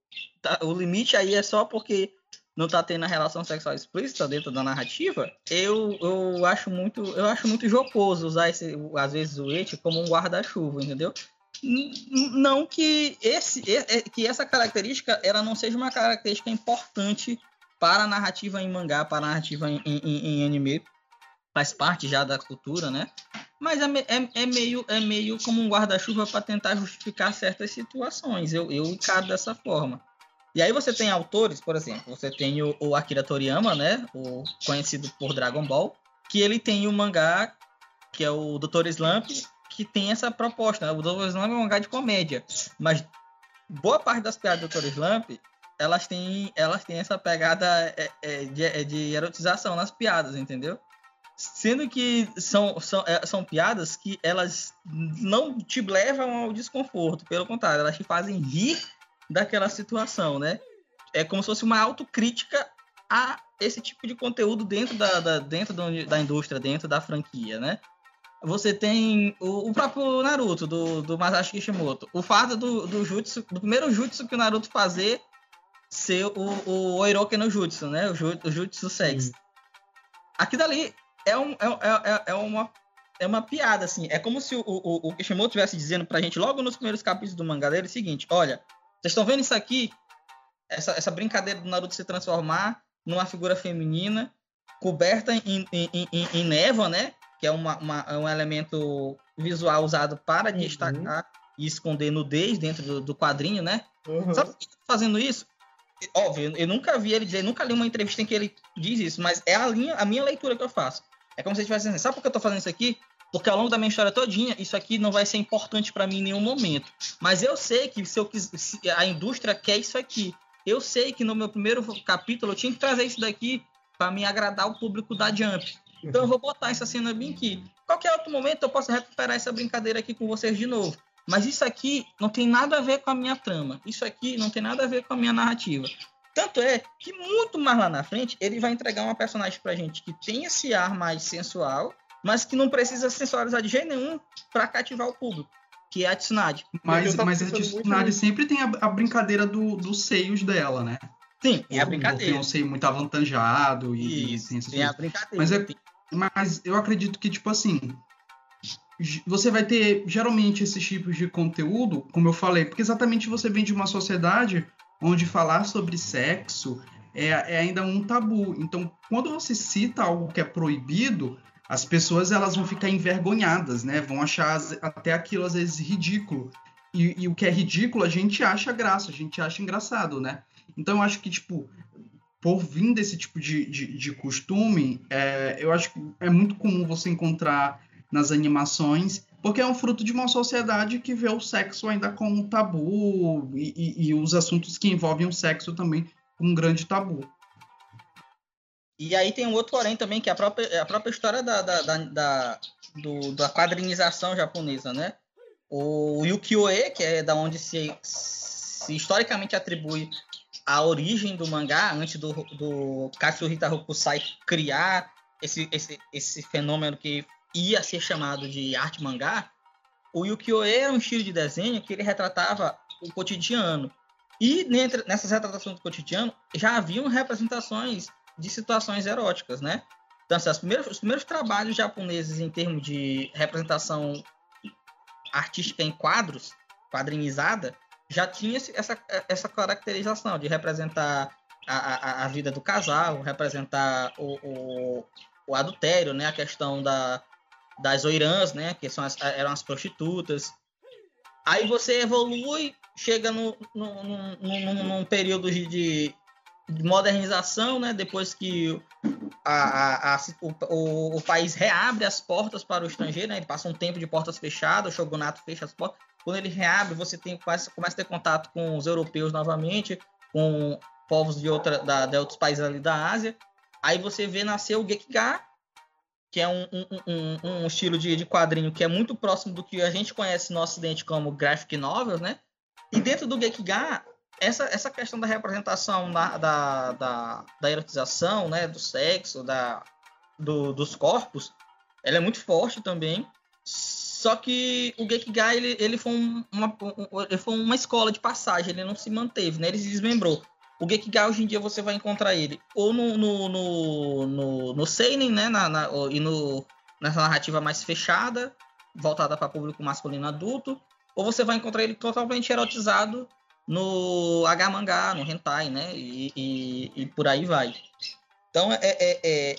tá, o limite aí é só porque não tá tendo a relação sexual explícita dentro da narrativa, eu, eu acho muito eu acho muito jocoso usar esse, às vezes o et como um guarda-chuva, entendeu? Não que esse que essa característica ela não seja uma característica importante para a narrativa em mangá, para a narrativa em, em, em anime, faz parte já da cultura, né? Mas é, é, é meio, é meio como um guarda-chuva para tentar justificar certas situações. Eu, eu encaro dessa forma. E aí você tem autores, por exemplo, você tem o, o Akira Toriyama, né? O conhecido por Dragon Ball, que ele tem um mangá que é o Dr. Slump, que tem essa proposta. Né? O Dr. Slump é um mangá de comédia, mas boa parte das piadas do Dr. Slump elas têm, elas têm essa pegada é, é, de, é, de erotização nas piadas, entendeu? Sendo que são, são, é, são piadas que elas não te levam ao desconforto, pelo contrário, elas te fazem rir daquela situação, né? É como se fosse uma autocrítica a esse tipo de conteúdo dentro da, da dentro da indústria, dentro da franquia, né? Você tem o, o próprio Naruto, do, do Masashi Kishimoto. O fato do, do jutsu, do primeiro jutsu que o Naruto fazer ser o, o Oiroke no Jutsu, né? O, ju, o Jutsu Sex. Aqui dali é, um, é, é, é, uma, é uma piada, assim. É como se o, o, o Kishimoto estivesse dizendo pra gente logo nos primeiros capítulos do mangá dele o seguinte: olha, vocês estão vendo isso aqui? Essa, essa brincadeira do Naruto se transformar numa figura feminina coberta em, em, em, em névoa, né? Que é uma, uma, é um elemento visual usado para Uhum. destacar e esconder nudez dentro do, do quadrinho, né? Uhum. Sabe por que tá fazendo isso? Óbvio, eu nunca vi ele dizer, nunca li uma entrevista em que ele diz isso, mas é a, linha, a minha leitura que eu faço. É como se ele estivesse dizendo, sabe por que eu tô fazendo isso aqui? Porque ao longo da minha história todinha, isso aqui não vai ser importante para mim em nenhum momento. Mas eu sei que se eu quis, se a indústria quer isso aqui. Eu sei que no meu primeiro capítulo eu tinha que trazer isso daqui para me agradar o público da Jump. Então eu vou botar essa cena bem aqui. Qualquer outro momento eu posso recuperar essa brincadeira aqui com vocês de novo. Mas isso aqui não tem nada a ver com a minha trama. Isso aqui não tem nada a ver com a minha narrativa. Tanto é que muito mais lá na frente ele vai entregar uma personagem pra gente que tem esse ar mais sensual, mas que não precisa sensualizar de jeito nenhum pra cativar o público, que é a Tsunade. Mas, mas a Tsunade sempre tem a, a brincadeira do- dos seios dela, né? Sim, é a Tem brincadeira. um seio muito avantajado e, Isso, tem essas tem a coisas. brincadeira. Mas é- Tem- Mas eu acredito que, tipo assim, você vai ter geralmente esses tipos de conteúdo, como eu falei, porque exatamente você vem de uma sociedade onde falar sobre sexo é, é ainda um tabu. Então, quando você cita algo que é proibido, as pessoas elas vão ficar envergonhadas, né? Vão achar até aquilo às vezes ridículo. E, e o que é ridículo a gente acha graça, a gente acha engraçado, né? Então eu acho que, tipo, por vir desse tipo de, de, de costume, é, eu acho que é muito comum você encontrar nas animações, porque é um fruto de uma sociedade que vê o sexo ainda como um tabu e, e- e os assuntos que envolvem o sexo também como um grande tabu. E aí tem um outro porém também, que é a própria, a própria história da, da, da, da, do- da quadrinização japonesa, né? O Yukio-e, que é da onde se, se historicamente atribui a origem do mangá, antes do, do Katsuhita Hokusai criar esse, esse, esse fenômeno que ia ser chamado de arte mangá, o Yukio-e era um estilo de desenho que ele retratava o cotidiano. E nessas retratações do cotidiano já haviam representações de situações eróticas, né? Então, assim, as primeiras- os primeiros trabalhos japoneses em termos de representação artística em quadros, quadrinizada, já tinha essa, essa caracterização de representar a, a, a vida do casal, representar o, o, o adultério, né? A questão da, das oirãs, né? Que são as, eram as prostitutas. Aí você evolui, chega no, no, no, num período de modernização, né? Depois que a, a- a- o, o- país reabre as portas para o estrangeiro, né? Ele passa um tempo de portas fechadas, o shogunato fecha as portas. Quando ele reabre, você tem, começa, começa a ter contato com os europeus novamente, com povos de, outra, da, de outros países ali da Ásia. Aí você vê nascer o Gekiga, que é um, um, um- um estilo de, de quadrinho que é muito próximo do que a gente conhece no Ocidente como graphic novels, né? E dentro do Gekiga, essa, essa questão da representação da, da, da, da erotização, né, do sexo, da, do- dos corpos, ela é muito forte também. Só que o Gekiga, ele, ele, foi um- uma, um- ele foi uma escola de passagem, ele não se manteve, né, ele se desmembrou. O Gekiga, hoje em dia, você vai encontrar ele ou no, no, no, no, no Seinen, né, na, na- e no, nessa narrativa mais fechada, voltada para público masculino adulto, ou você vai encontrar ele totalmente erotizado no H-mangá, no hentai, né? E, e- e por aí vai. Então, é, é- é-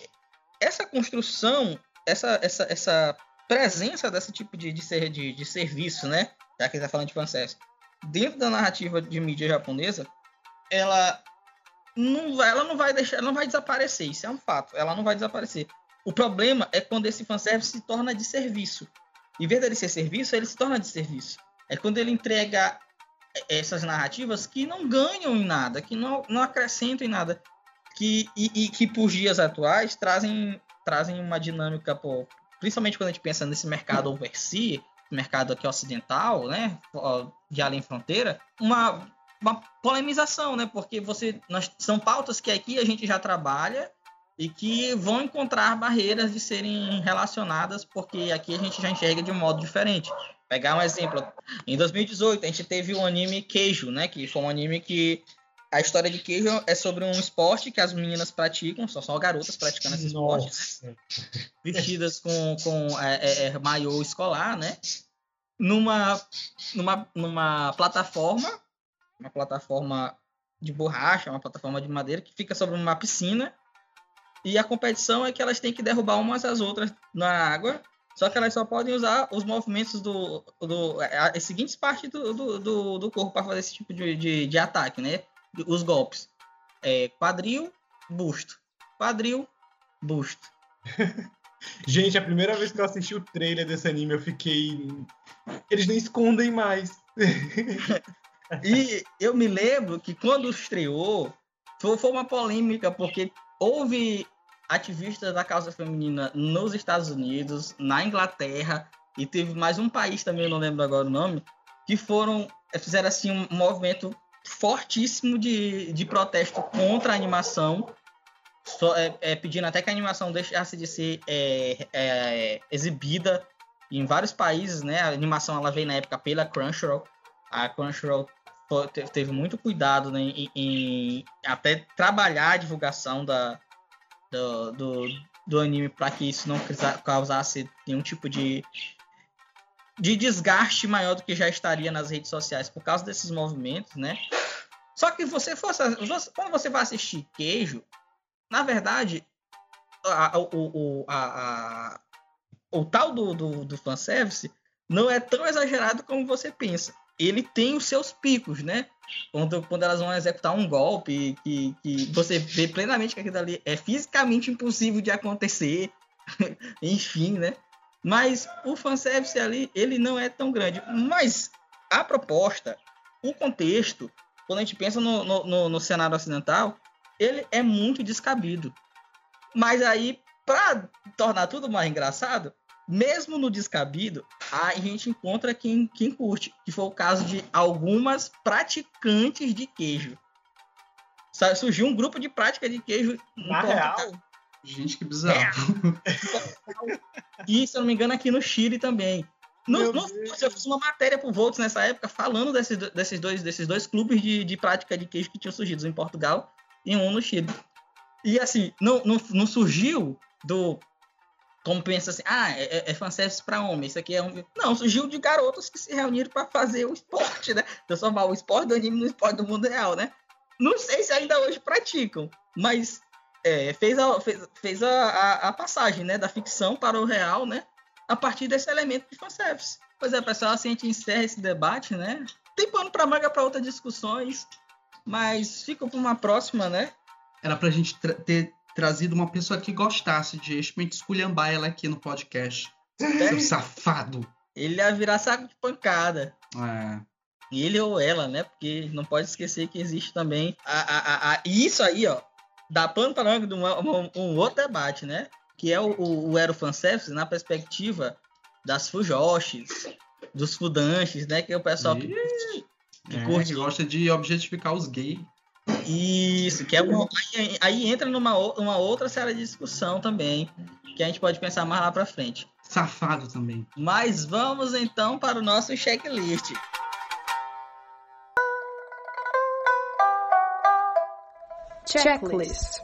essa construção, essa, essa, essa presença desse tipo de, de, ser, de, de serviço, né? Já que está falando de fanservice, dentro da narrativa de mídia japonesa, ela não vai, ela não vai deixar, ela não vai desaparecer, isso é um fato, ela não vai desaparecer. O problema é quando esse fanservice se torna de serviço. Em vez dele ser serviço, ele se torna de serviço. É quando ele entrega essas narrativas que não ganham em nada, que não, não acrescentam em nada, que, e, e que por dias atuais trazem, trazem uma dinâmica, pô, principalmente quando a gente pensa nesse mercado overseas, mercado aqui ocidental, né, de além fronteira, uma, uma polemização, né, porque você, nós, são pautas que aqui a gente já trabalha e que vão encontrar barreiras de serem relacionadas, porque aqui a gente já enxerga de um modo diferente. Pegar um exemplo, em 2018 a gente teve o anime Queijo, né? Que foi um anime que a história de Queijo é sobre um esporte que as meninas praticam, são só garotas praticando esse esporte, Nossa. vestidas com, com é, é, é, maiô escolar, né? Numa, numa, numa plataforma, uma plataforma de borracha, uma plataforma de madeira que fica sobre uma piscina. E a competição é que elas têm que derrubar umas às outras na água. Só que elas só podem usar os movimentos do. do as seguintes partes do, do, do, do corpo para fazer esse tipo de, de, de ataque, né? Os golpes. É, quadril, busto. Quadril, busto. [laughs] Gente, a primeira vez que eu assisti o trailer desse anime, eu fiquei. Eles nem escondem mais. [laughs] E eu me lembro que quando estreou, foi, foi uma polêmica, porque houve ativistas da causa feminina nos Estados Unidos, na Inglaterra, e teve mais um país também, não lembro agora o nome, que foram, fizeram assim um movimento fortíssimo de, de protesto contra a animação, só, é, é, pedindo até que a animação deixasse de ser é, é, exibida em vários países, né? A animação ela veio na época pela Crunchyroll. A Crunchyroll teve muito cuidado né, em, em até trabalhar a divulgação da, do, do, do anime para que isso não causasse nenhum tipo de, de desgaste maior do que já estaria nas redes sociais por causa desses movimentos, né? Só que você fosse, quando você vai assistir Queijo, na verdade, a- o, o, a, a- o tal do, do, do fanservice não é tão exagerado como você pensa. Ele tem os seus picos, né? Quando, quando elas vão executar um golpe que, que você vê plenamente que aquilo ali é fisicamente impossível de acontecer. [laughs] Enfim, né? Mas o fanservice ali, ele não é tão grande. Mas a proposta, o contexto, quando a gente pensa no, no, no- cenário ocidental, ele é muito descabido. Mas aí, para tornar tudo mais engraçado, mesmo no descabido, a gente encontra quem, quem curte, que foi o caso de algumas praticantes de queijo. Sa- Surgiu um grupo de prática de queijo Na Portugal. real? Gente, que bizarro. [laughs] E, se eu não me engano, aqui no Chile também. No, no, eu fiz uma matéria pro Volts nessa época falando desses, desses, dois, desses dois clubes de, de prática de queijo que tinham surgido um em Portugal e um no Chile. E assim, não, não, não surgiu do. Como pensa assim, ah, é, é- é fanservice pra homem, isso aqui é um. Não, surgiu de garotos que se reuniram para fazer o esporte, né? Transformar o esporte do anime no esporte do mundo real, né? Não sei se ainda hoje praticam, mas é, fez, a, fez, fez a, a, a passagem né, da ficção para o real, né? A partir desse elemento de fanservice. Pois é, pessoal, assim a gente encerra esse debate, né? Tem pano para manga para outras discussões, mas fica para uma próxima, né? Era pra gente tra- ter trazido uma pessoa que gostasse de justamente esculhambar ela aqui no podcast. Seu safado. Ele ia virar saco de pancada. É. Ele ou ela, né? Porque não pode esquecer que existe também a, a, a, e isso aí, ó, dá pano para manga de uma- um, um outro debate, né? Que é o, o, o na perspectiva das Fujoshis, dos Fudanches, né? Que é o pessoal que, que É, curte que gosta de objetificar os gays. Isso, que é uma, aí, aí entra numa uma outra série de discussão também, que a gente pode pensar mais lá pra frente. Safado também. Mas vamos então para o nosso checklist. Checklist.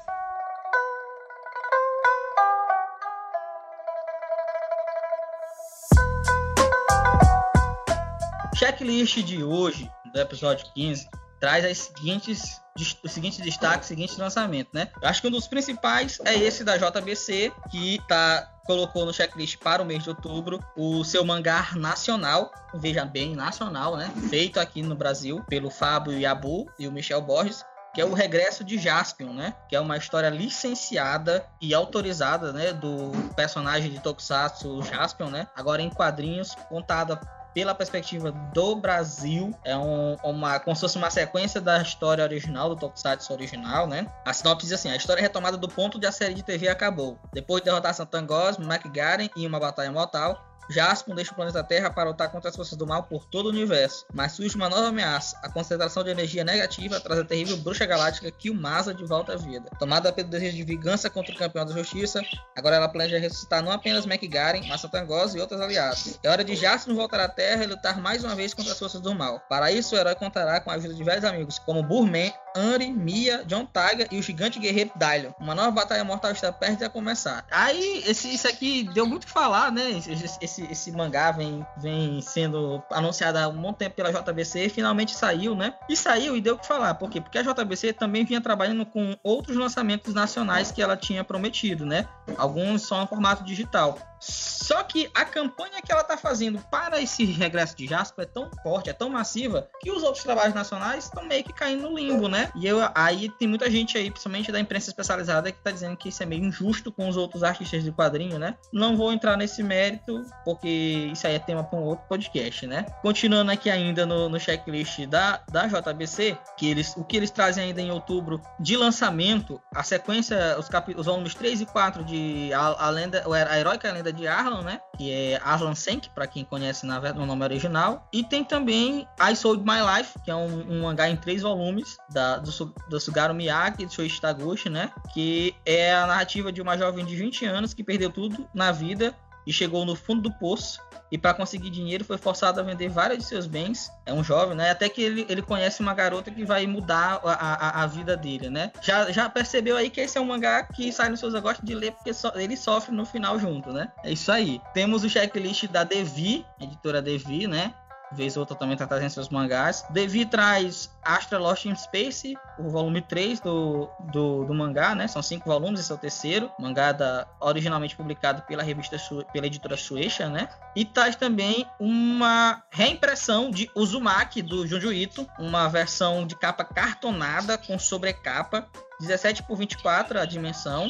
Checklist de hoje, do episódio 15, traz as seguintes, os seguintes destaques, os seguintes lançamentos, né? Eu acho que um dos principais é esse da JBC, que tá, colocou no checklist para o mês de outubro o seu mangá nacional, veja bem, nacional, né? Feito aqui no Brasil pelo Fábio Yabu e o Michel Borges, que é o regresso de Jaspion, né? Que é uma história licenciada e autorizada, né? Do personagem de Tokusatsu Jaspion, né? Agora em quadrinhos, contada pela perspectiva do Brasil. É um- uma, como se fosse uma sequência da história original, do Tokusatsu original, né? A sinopse diz assim, a história é retomada do ponto onde a série de TV acabou. Depois de derrotar Santangos, McGaren em uma batalha mortal, Jaspion deixa o planeta Terra para lutar contra as forças do mal por todo o universo. Mas surge uma nova ameaça. A concentração de energia negativa traz a terrível bruxa galáctica Killmasa de volta à vida. Tomada pelo desejo de vingança contra o campeão da justiça, agora ela planeja ressuscitar não apenas McGaren, mas Satangos e outros aliados. É hora de Jaspion voltar à Terra e lutar mais uma vez contra as forças do mal. Para isso, o herói contará com a ajuda de velhos amigos como Burman, Anri, Mia, John Tiger e o gigante guerreiro Dylion. Uma nova batalha mortal está perto de começar. Aí, esse, isso aqui deu muito o que falar, né? Esse, esse, esse mangá vem, vem sendo anunciado há um bom tempo pela JBC e finalmente saiu, né? E saiu e deu o que falar. Por quê? Porque a JBC também vinha trabalhando com outros lançamentos nacionais que ela tinha prometido, né? Alguns são em formato digital. Só que a campanha que ela tá fazendo para esse regresso de Jasper é tão forte, é tão massiva, que os outros trabalhos nacionais estão meio que caindo no limbo, né? E eu, aí tem muita gente aí, principalmente da imprensa especializada, que tá dizendo que isso é meio injusto com os outros artistas de quadrinho, né? Não vou entrar nesse mérito, porque isso aí é tema para um outro podcast, né? Continuando aqui ainda no, no checklist da, da JBC, que eles, o que eles trazem ainda em outubro de lançamento, a sequência, os, capi, os volumes 3 e 4 de A, a Lenda, a Heróica Lenda de Arlan, né? Que é Arlan Senk, para quem conhece na, no nome original. E tem também I Sold My Life, que é um, um mangá em três volumes da, do, do Sugaru Miyake e do Shoichi Taguchi, né? Que é a narrativa de uma jovem de 20 anos que perdeu tudo na vida e chegou no fundo do poço. E para conseguir dinheiro foi forçado a vender vários de seus bens. É um jovem, né? Até que ele, ele conhece uma garota que vai mudar a, a, a vida dele, né? Já, já percebeu aí que esse é um mangá que sai no seus gosta de ler porque só- ele sofre no final junto, né? É isso aí. Temos o checklist da Devi, editora Devi, né? Vez ou outra também tá trazendo seus mangás. Devi traz Astra Lost in Space, o volume 3 do, do, do mangá, né? São cinco volumes, esse é o terceiro. Mangá da, originalmente publicado pela revista pela editora Shueisha, né? E traz também uma reimpressão de Uzumaki do Junji Ito, uma versão de capa cartonada com sobrecapa. 17 por 24 a dimensão.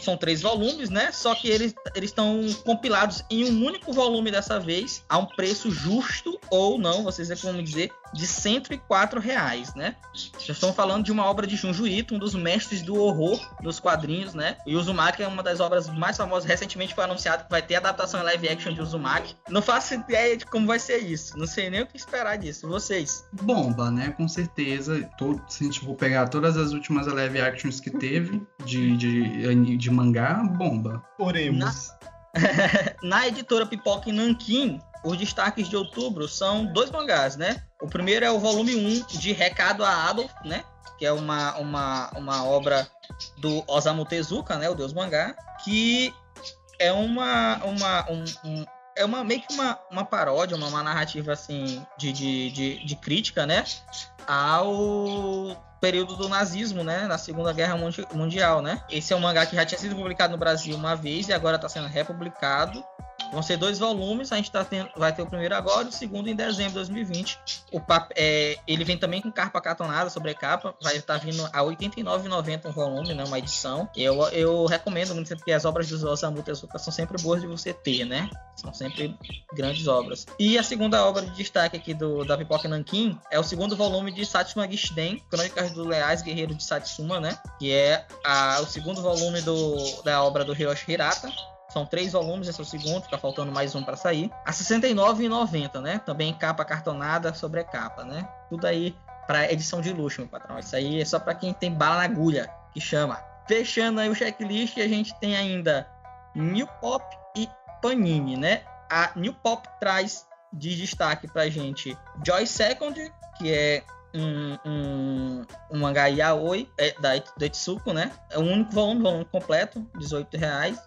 São três volumes, né? Só que eles estão compilados em um único volume dessa vez, a um preço justo ou não, vocês vão me dizer, de 104 reais, né? Já estão falando de uma obra de Junji Ito, um dos mestres do horror dos quadrinhos, né? E Uzumaki é uma das obras mais famosas. Recentemente foi anunciado que vai ter adaptação em live action de Uzumaki. Não faço ideia de como vai ser isso. Não sei nem o que esperar disso. Vocês? Bomba, né? Com certeza. Todo, se a gente for pegar todas as últimas live actions que teve de, de, de mangá, bomba. Oremos. Na [laughs] editora Pipoca em Nanquim, os destaques de outubro são dois mangás, né? O primeiro é o volume 1 de Recado a Adolf, né? Que é uma, uma, uma obra do Osamu Tezuka, né? O Deus Mangá, que é uma, uma, um, um- é uma meio que uma, uma paródia, uma, uma narrativa assim de, de, de, de crítica, né? Ao período do nazismo, né? Na Segunda Guerra Mundi- Mundial, né? Esse é um mangá que já tinha sido publicado no Brasil uma vez e agora está sendo republicado. Vão ser dois volumes, a gente tá tendo, vai ter o primeiro agora o segundo em dezembro de 2020. O pap, é, ele vem também com capa cartonada, sobrecapa, vai estar vindo a R$ 89,90 um volume, né, uma edição. Eu, eu recomendo muito, porque as obras dos Osamu Tezuka são sempre boas de você ter, né? São sempre grandes obras. E a segunda obra de destaque aqui do, da Pipoca Nankin é o segundo volume de Satsuma Gishiden, Crônicas do Leais Guerreiro de Satsuma, né? Que é a, o segundo volume do, da obra do Hiroshi Hirata. São três volumes, esse é o segundo, fica faltando mais um para sair. A R$ 69,90, né? Também capa cartonada sobre capa, né? Tudo aí para edição de luxo, meu patrão. Isso aí é só para quem tem bala na agulha, que chama. Fechando aí o checklist, a gente tem ainda New Pop e Panini, né? A New Pop traz de destaque pra gente Joy Second, que é um, um, um yaoi é, da, do Etsuko, né? É o único volume, volume completo, R$ reais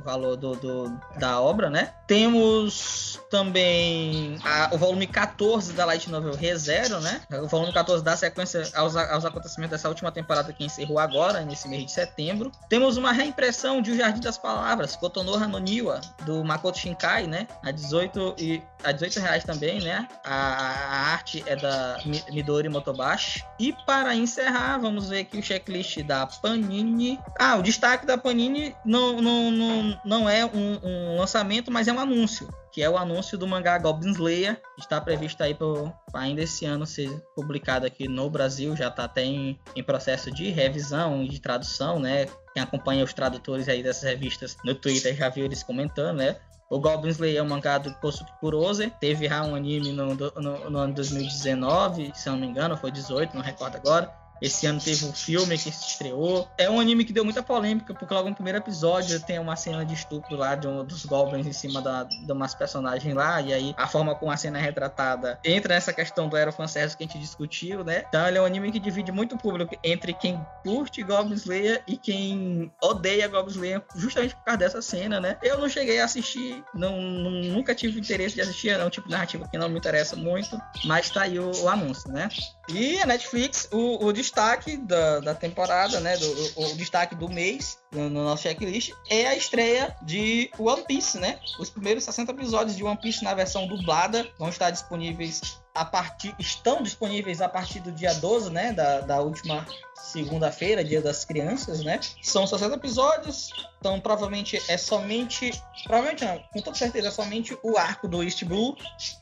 valor do, do- da obra, né? Temos também a- o volume 14 da Light Novel ReZero, né? O volume 14 dá sequência aos, aos acontecimentos dessa última temporada que encerrou agora, nesse mês de setembro. Temos uma reimpressão de O Jardim das Palavras, Kotonoha no Niwa, do Makoto Shinkai, né? A 18 e a 18 reais também, né? A, a arte é da Mi- Midori Motobashi. E para encerrar, vamos ver aqui o checklist da Panini. Ah, o destaque da Panini não, não, não, não é um, um lançamento, mas é um anúncio. Que é o anúncio do mangá Goblin Slayer. Está previsto aí para ainda esse ano ser publicado aqui no Brasil. Já está até em, em processo de revisão e de tradução, né? Quem acompanha os tradutores aí dessas revistas no Twitter já viu eles comentando, né? O Goblin Slayer é um mangá do Kosuke Kurose. Teve já um anime no, no, no ano 2019, se não me engano, foi 18, não recordo agora. Esse ano teve um filme que se estreou. É um anime que deu muita polêmica, porque logo no primeiro episódio tem uma cena de estupro lá de um dos goblins em cima da, de umas personagens lá. E aí a forma como a cena é retratada entra nessa questão do Aero Fanservice que a gente discutiu, né? Então ele é um anime que divide muito o público entre quem curte Goblin Slayer e quem odeia Goblin Slayer, justamente por causa dessa cena, né? Eu não cheguei a assistir, não- nunca tive interesse de assistir, é um tipo de narrativa que não me interessa muito, mas tá aí o, o anúncio, né? E a Netflix, o, o destaque da, da temporada, né? Do, o, o destaque do mês no, no nosso checklist é a estreia de One Piece, né? Os primeiros 60 episódios de One Piece na versão dublada vão estar disponíveis a partir. estão disponíveis a partir do dia 12, né? Da, da última segunda-feira, dia das crianças, né? São 60 episódios, então provavelmente é somente. Provavelmente não, com toda certeza é somente o arco do East Blue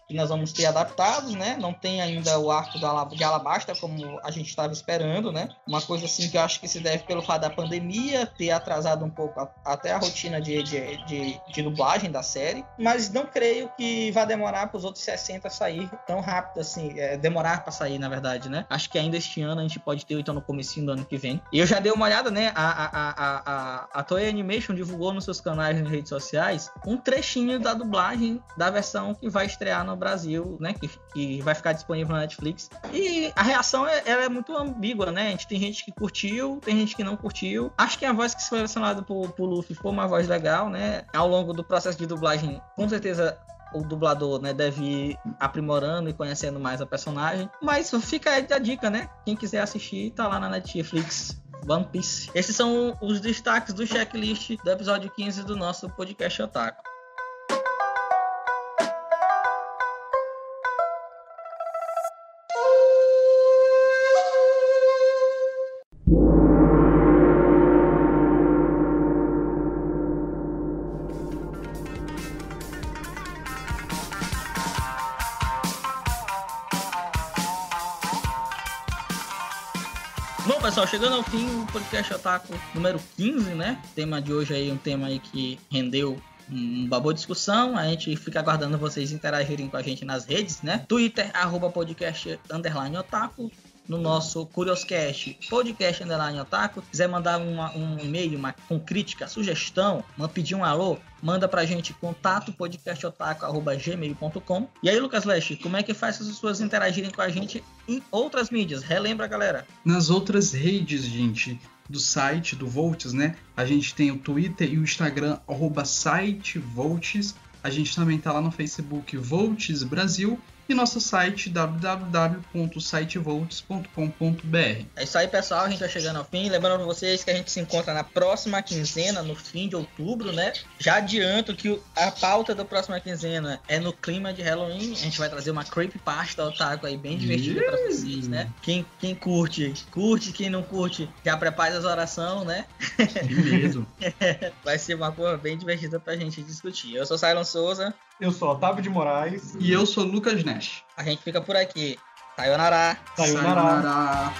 que nós vamos ter adaptados, né? Não tem ainda o arco da, de Alabasta como a gente estava esperando, né? Uma coisa assim que eu acho que se deve pelo fato da pandemia ter atrasado um pouco a- até a rotina de, de, de, de dublagem da série, mas não creio que vai demorar para os outros 60 sair tão rápido assim, é, demorar para sair, na verdade, né? Acho que ainda este ano a gente pode ter, então no comecinho do ano que vem. E eu já dei uma olhada, né? A, a, a, a, a, Toei Animation divulgou nos seus canais nas redes sociais um trechinho da dublagem da versão que vai estrear no Brasil, né? Que, que vai ficar disponível na Netflix. E a reação é, ela é muito ambígua, né? A gente tem gente que curtiu, tem gente que não curtiu. Acho que a voz que foi selecionada por, por Luffy foi uma voz legal, né? Ao longo do processo de dublagem, com certeza o dublador né, deve ir aprimorando e conhecendo mais a personagem. Mas fica aí a dica, né? Quem quiser assistir, tá lá na Netflix. One Piece. Esses são os destaques do checklist do episódio 15 do nosso podcast Otaku. Bom, pessoal, chegando ao fim do podcast Otaku número 15, né? O tema de hoje aí é um tema aí que rendeu um- uma boa discussão. A gente fica aguardando vocês interagirem com a gente nas redes, né? Twitter, arroba podcast underline otaku. No nosso Curioscast, podcast underline otaku. Se quiser mandar uma- um e-mail uma, com crítica, sugestão, uma, pedir um alô, manda pra gente contato podcastotaku.gmail.com. E aí, Lucas Leste, como é que faz as pessoas interagirem com a gente em outras mídias? Relembra, galera. Nas outras redes, gente, do site do Volts, né? A gente tem o Twitter e o Instagram, arroba site Volts. A gente também tá lá no Facebook Volts Brasil e nosso site www.sitevolts.com.br. É isso aí, pessoal. A gente vai chegando ao fim. Lembrando vocês que a gente se encontra na próxima quinzena, no fim de outubro, né? Já adianto que a pauta da próxima quinzena é no clima de Halloween. A gente vai trazer uma creepypasta otaku aí bem divertida pra vocês, né? Quem, quem curte, curte. Quem não curte, já prepara as orações, né? Que medo. [laughs] Vai ser uma coisa bem divertida pra gente discutir. Eu sou Silon Souza. Eu sou Otávio de Moraes. e eu sou Lucas Nash. A gente fica por aqui. Sayonara! Sayonara. Sayonara.